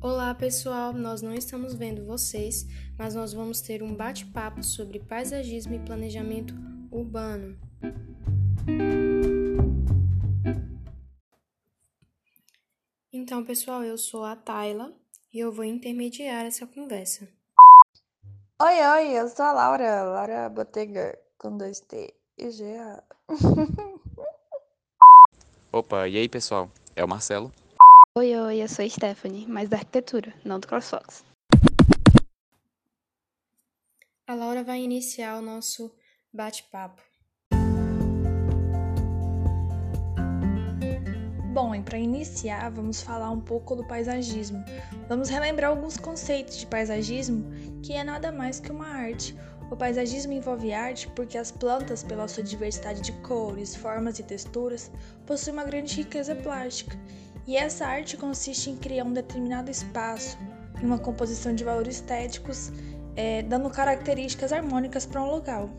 Olá pessoal, nós não estamos vendo vocês, mas nós vamos ter um bate-papo sobre paisagismo e planejamento urbano. Então, pessoal, eu sou a Tayla e eu vou intermediar essa conversa. Oi, oi, eu sou a Laura, Laura Botega, com dois T e G. A. Opa, e aí pessoal? É o Marcelo. Oi, oi, eu sou a Stephanie, mas da arquitetura, não do CrossFox. A Laura vai iniciar o nosso bate-papo. Bom, e para iniciar, vamos falar um pouco do paisagismo. Vamos relembrar alguns conceitos de paisagismo, que é nada mais que uma arte. O paisagismo envolve arte porque as plantas, pela sua diversidade de cores, formas e texturas, possuem uma grande riqueza plástica. E essa arte consiste em criar um determinado espaço, em uma composição de valores estéticos, é, dando características harmônicas para um local.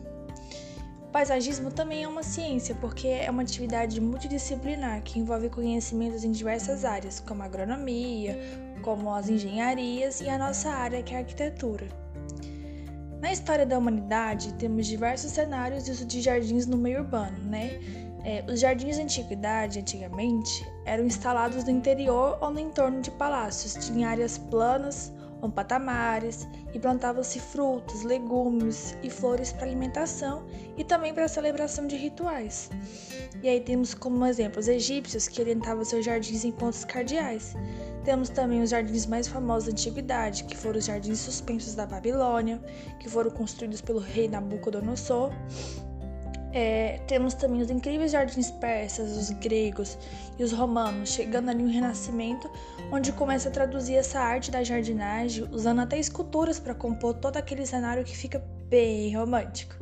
O paisagismo também é uma ciência, porque é uma atividade multidisciplinar que envolve conhecimentos em diversas áreas, como a agronomia, como as engenharias e a nossa área, que é a arquitetura. Na história da humanidade, temos diversos cenários de jardins no meio urbano, né? É, os jardins da antiguidade, antigamente, eram instalados no interior ou no entorno de palácios, em áreas planas com patamares e plantavam-se frutos, legumes e flores para alimentação e também para celebração de rituais. E aí temos como exemplo os egípcios que orientavam seus jardins em pontos cardeais. Temos também os jardins mais famosos da antiguidade, que foram os jardins suspensos da Babilônia, que foram construídos pelo rei Nabucodonosor é, temos também os incríveis jardins persas, os gregos e os romanos, chegando ali no Renascimento, onde começa a traduzir essa arte da jardinagem, usando até esculturas para compor todo aquele cenário que fica bem romântico.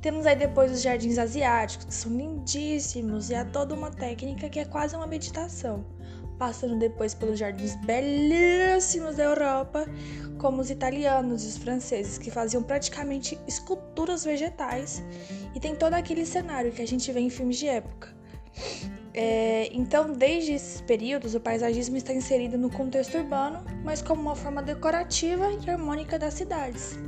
Temos aí depois os jardins asiáticos, que são lindíssimos e há toda uma técnica que é quase uma meditação passando depois pelos jardins belíssimos da Europa, como os italianos e os franceses, que faziam praticamente esculturas vegetais, e tem todo aquele cenário que a gente vê em filmes de época. É, então, desde esses períodos, o paisagismo está inserido no contexto urbano, mas como uma forma decorativa e harmônica das cidades.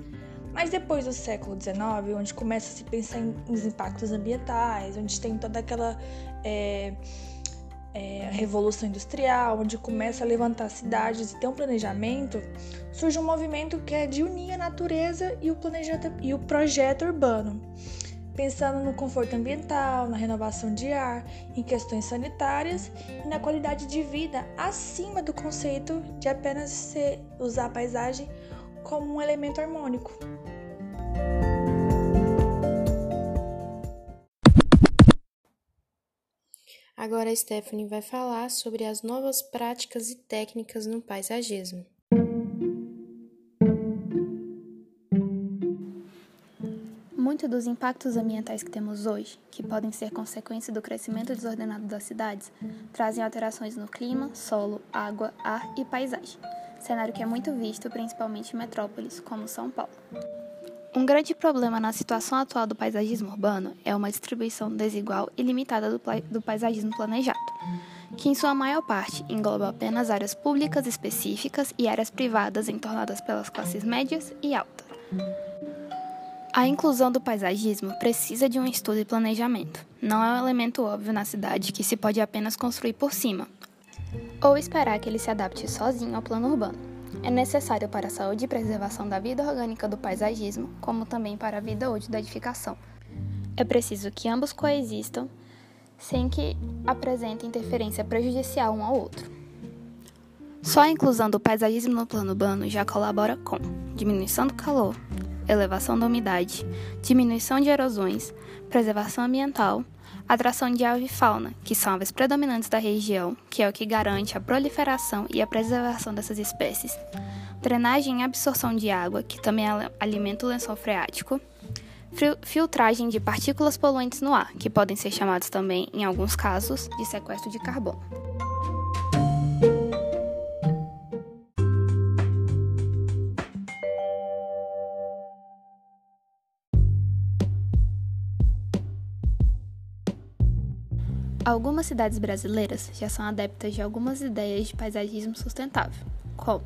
Mas depois do século XIX, onde começa a se pensar em, nos impactos ambientais, onde tem toda aquela é, é, a Revolução Industrial, onde começa a levantar cidades e ter um planejamento, surge um movimento que é de unir a natureza e o, e o projeto urbano, pensando no conforto ambiental, na renovação de ar, em questões sanitárias e na qualidade de vida, acima do conceito de apenas usar a paisagem como um elemento harmônico. Agora a Stephanie vai falar sobre as novas práticas e técnicas no paisagismo. Muitos dos impactos ambientais que temos hoje, que podem ser consequência do crescimento desordenado das cidades, trazem alterações no clima, solo, água, ar e paisagem, cenário que é muito visto principalmente em metrópoles como São Paulo. Um grande problema na situação atual do paisagismo urbano é uma distribuição desigual e limitada do, do paisagismo planejado, que em sua maior parte engloba apenas áreas públicas específicas e áreas privadas entornadas pelas classes médias e altas. A inclusão do paisagismo precisa de um estudo e planejamento. Não é um elemento óbvio na cidade que se pode apenas construir por cima, ou esperar que ele se adapte sozinho ao plano urbano é necessário para a saúde e preservação da vida orgânica do paisagismo, como também para a vida útil da edificação. É preciso que ambos coexistam sem que apresentem interferência prejudicial um ao outro. Só a inclusão do paisagismo no plano urbano já colabora com diminuição do calor, elevação da umidade, diminuição de erosões, preservação ambiental, atração de ave e fauna, que são aves predominantes da região, que é o que garante a proliferação e a preservação dessas espécies, drenagem e absorção de água, que também alimenta o lençol freático, filtragem de partículas poluentes no ar, que podem ser chamados também, em alguns casos, de sequestro de carbono. Algumas cidades brasileiras já são adeptas de algumas ideias de paisagismo sustentável, como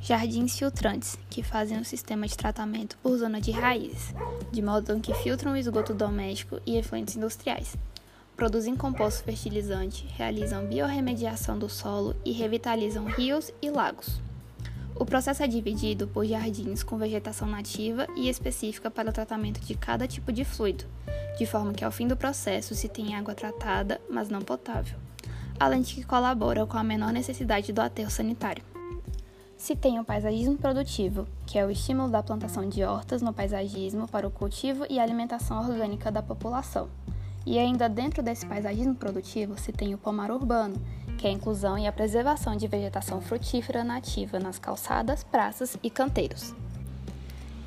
jardins filtrantes, que fazem um sistema de tratamento por zona de raízes, de modo que filtram o esgoto doméstico e efluentes industriais. Produzem composto fertilizante, realizam biorremediação do solo e revitalizam rios e lagos. O processo é dividido por jardins com vegetação nativa e específica para o tratamento de cada tipo de fluido, de forma que ao fim do processo se tem água tratada, mas não potável, além de que colabora com a menor necessidade do aterro sanitário. Se tem o paisagismo produtivo, que é o estímulo da plantação de hortas no paisagismo para o cultivo e alimentação orgânica da população. E ainda dentro desse paisagismo produtivo se tem o pomar urbano, que é a inclusão e a preservação de vegetação frutífera nativa nas calçadas, praças e canteiros.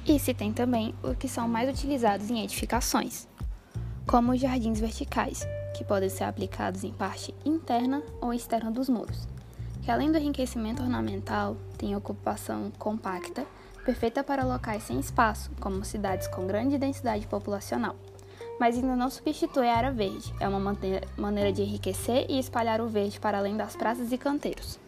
E se tem também o que são mais utilizados em edificações, como os jardins verticais, que podem ser aplicados em parte interna ou externa dos muros que além do enriquecimento ornamental, tem ocupação compacta, perfeita para locais sem espaço, como cidades com grande densidade populacional. Mas ainda não substitui a área verde, é uma maneira de enriquecer e espalhar o verde para além das praças e canteiros.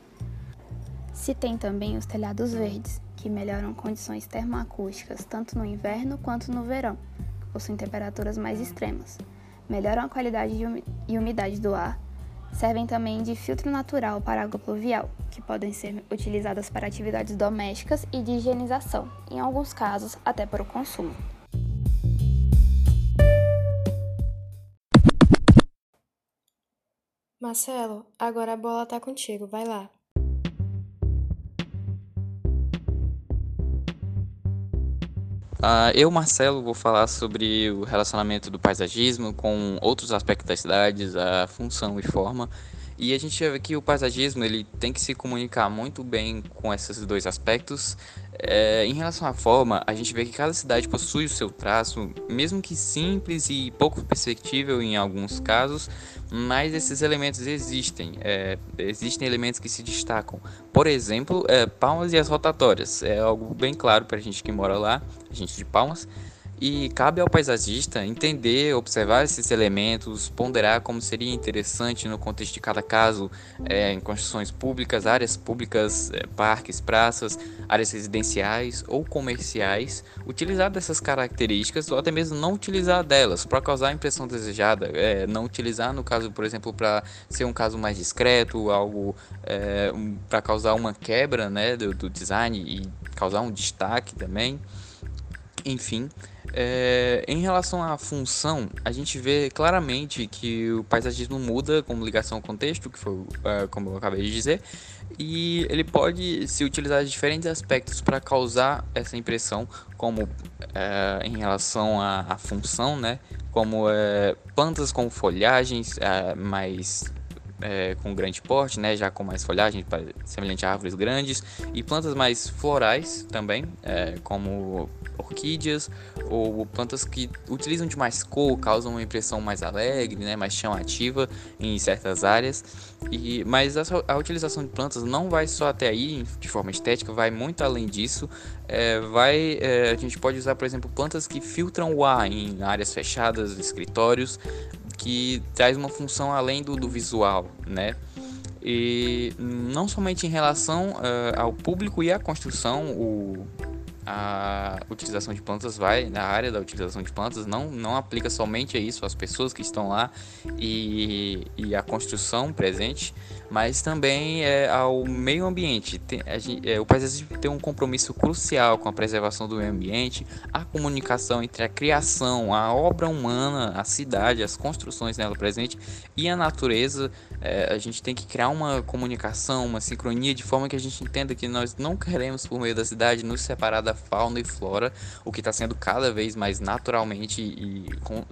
Se tem também os telhados verdes, que melhoram condições termoacústicas tanto no inverno quanto no verão, possuem temperaturas mais extremas, melhoram a qualidade e umidade do ar, Servem também de filtro natural para água pluvial, que podem ser utilizadas para atividades domésticas e de higienização, em alguns casos até para o consumo. Marcelo, agora a bola tá contigo, vai lá. Uh, eu, Marcelo, vou falar sobre o relacionamento do paisagismo com outros aspectos das cidades, a função e forma. E a gente vê que o paisagismo ele tem que se comunicar muito bem com esses dois aspectos. É, em relação à forma, a gente vê que cada cidade possui o seu traço, mesmo que simples e pouco perceptível em alguns casos, mas esses elementos existem. É, existem elementos que se destacam. Por exemplo, é, Palmas e as rotatórias. É algo bem claro para a gente que mora lá, a gente de Palmas. E cabe ao paisagista entender, observar esses elementos, ponderar como seria interessante no contexto de cada caso, é, em construções públicas, áreas públicas, é, parques, praças, áreas residenciais ou comerciais, utilizar dessas características ou até mesmo não utilizar delas para causar a impressão desejada, é, não utilizar no caso, por exemplo, para ser um caso mais discreto, algo um, para causar uma quebra né, do, do design e causar um destaque também, enfim. É, em relação à função, a gente vê claramente que o paisagismo muda como ligação ao contexto, que foi uh, como eu acabei de dizer, e ele pode se utilizar de diferentes aspectos para causar essa impressão, como uh, em relação à, à, função, né? como uh, plantas com folhagens mais é, com grande porte, né, já com mais folhagem, semelhante a árvores grandes, e plantas mais florais também, é, como orquídeas ou plantas que utilizam de mais cor, causam uma impressão mais alegre, né, mais chamativa em certas áreas. E, mas a, a utilização de plantas não vai só até aí de forma estética, vai muito além disso. É, vai, é, a gente pode usar, por exemplo, plantas que filtram o ar em áreas fechadas, escritórios, que traz uma função além do, do visual, né? E não somente em relação uh, ao público e à construção, o, a utilização de plantas vai na área da utilização de plantas não não aplica somente a isso às pessoas que estão lá e, e a construção presente mas também é, ao meio ambiente. Tem, gente, é, o paisagismo tem um compromisso crucial com a preservação do meio ambiente, a comunicação entre a criação, a obra humana, a cidade, as construções nela presente e a natureza. É, a gente tem que criar uma comunicação, uma sincronia de forma que a gente entenda que nós não queremos, por meio da cidade, nos separar da fauna e flora, o que está sendo cada vez mais naturalmente e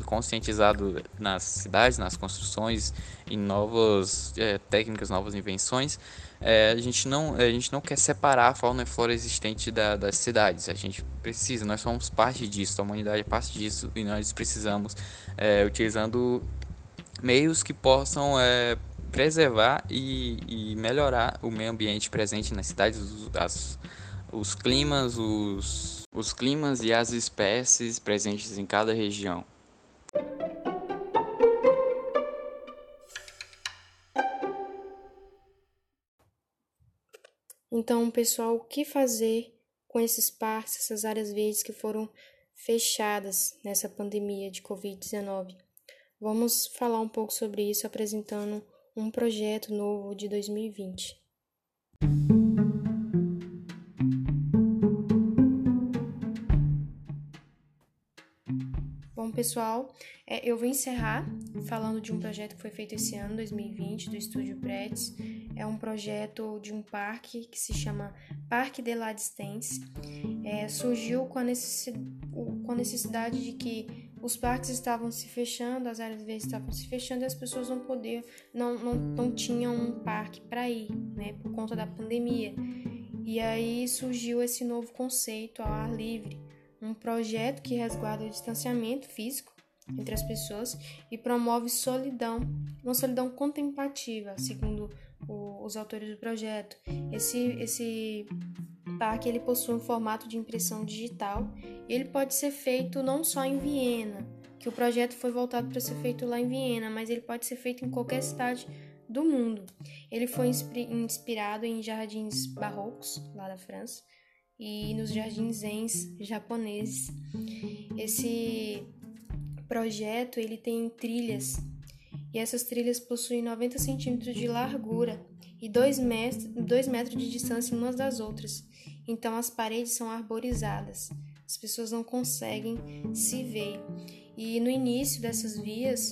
conscientizado nas cidades, nas construções em novas é, técnicas, novas invenções, é, a, gente não, a gente não quer separar a fauna e flora existente da, das cidades. A gente precisa, nós somos parte disso, a humanidade é parte disso e nós precisamos, é, utilizando meios que possam é, preservar e, e, melhorar o meio ambiente presente nas cidades, as, os climas, os, os climas e as espécies presentes em cada região. Então, pessoal, o que fazer com esses parques, essas áreas verdes que foram fechadas nessa pandemia de Covid-19? Vamos falar um pouco sobre isso apresentando um projeto novo de 2020. Pessoal, é, eu vou encerrar falando de um projeto que foi feito esse ano, 2020, do Estúdio Pretz. É um projeto de um parque que se chama Parque de la Distance. É, surgiu com a, com a necessidade de que os parques estavam se fechando, as áreas verdes estavam se fechando e as pessoas não podiam, não, não, não tinham um parque para ir, né, por conta da pandemia. E aí surgiu esse novo conceito ao ar livre, um projeto que resguarda o distanciamento físico entre as pessoas e promove solidão, uma solidão contemplativa, segundo o, os autores do projeto. Esse, esse parque ele possui um formato de impressão digital e ele pode ser feito não só em Viena, que o projeto foi voltado para ser feito lá em Viena, mas ele pode ser feito em qualquer cidade do mundo. Ele foi inspirado em jardins barrocos lá da França e nos jardins zens japoneses. Esse projeto ele tem trilhas e essas trilhas possuem 90 centímetros de largura e 2 metros, 2 metros de distância umas das outras. Então as paredes são arborizadas. As pessoas não conseguem se ver. E no início dessas vias,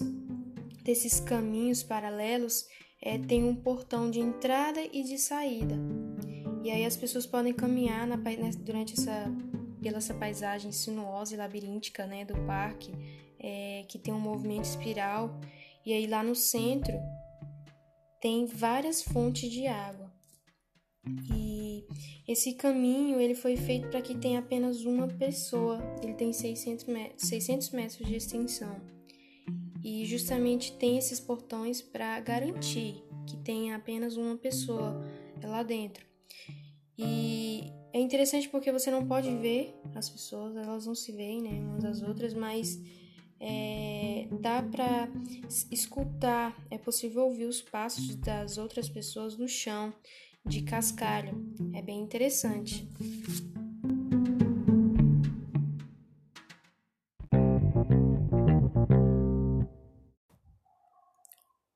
desses caminhos paralelos, é, tem um portão de entrada e de saída. E aí as pessoas podem caminhar na, né, durante essa pela essa paisagem sinuosa e labiríntica né, do parque, é, que tem um movimento espiral. E aí lá no centro tem várias fontes de água. E esse caminho ele foi feito para que tenha apenas uma pessoa. Ele tem 600 metros, 600 metros de extensão. E justamente tem esses portões para garantir que tenha apenas uma pessoa lá dentro. E é interessante porque você não pode ver as pessoas, elas não se veem, né, umas das outras, mas é, dá para escutar, é possível ouvir os passos das outras pessoas no chão de cascalho. É bem interessante.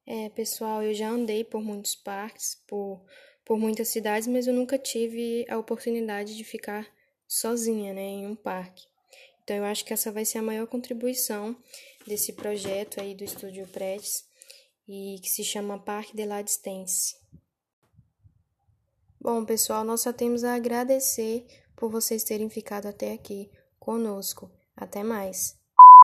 É, pessoal, eu já andei por muitos parques, por, por muitas cidades, mas eu nunca tive a oportunidade de ficar sozinha, né, em um parque. Então, eu acho que essa vai ser a maior contribuição desse projeto aí do Estúdio Pretes e que se chama Parque de la Distance. Bom, pessoal, nós só temos a agradecer por vocês terem ficado até aqui conosco. Até mais!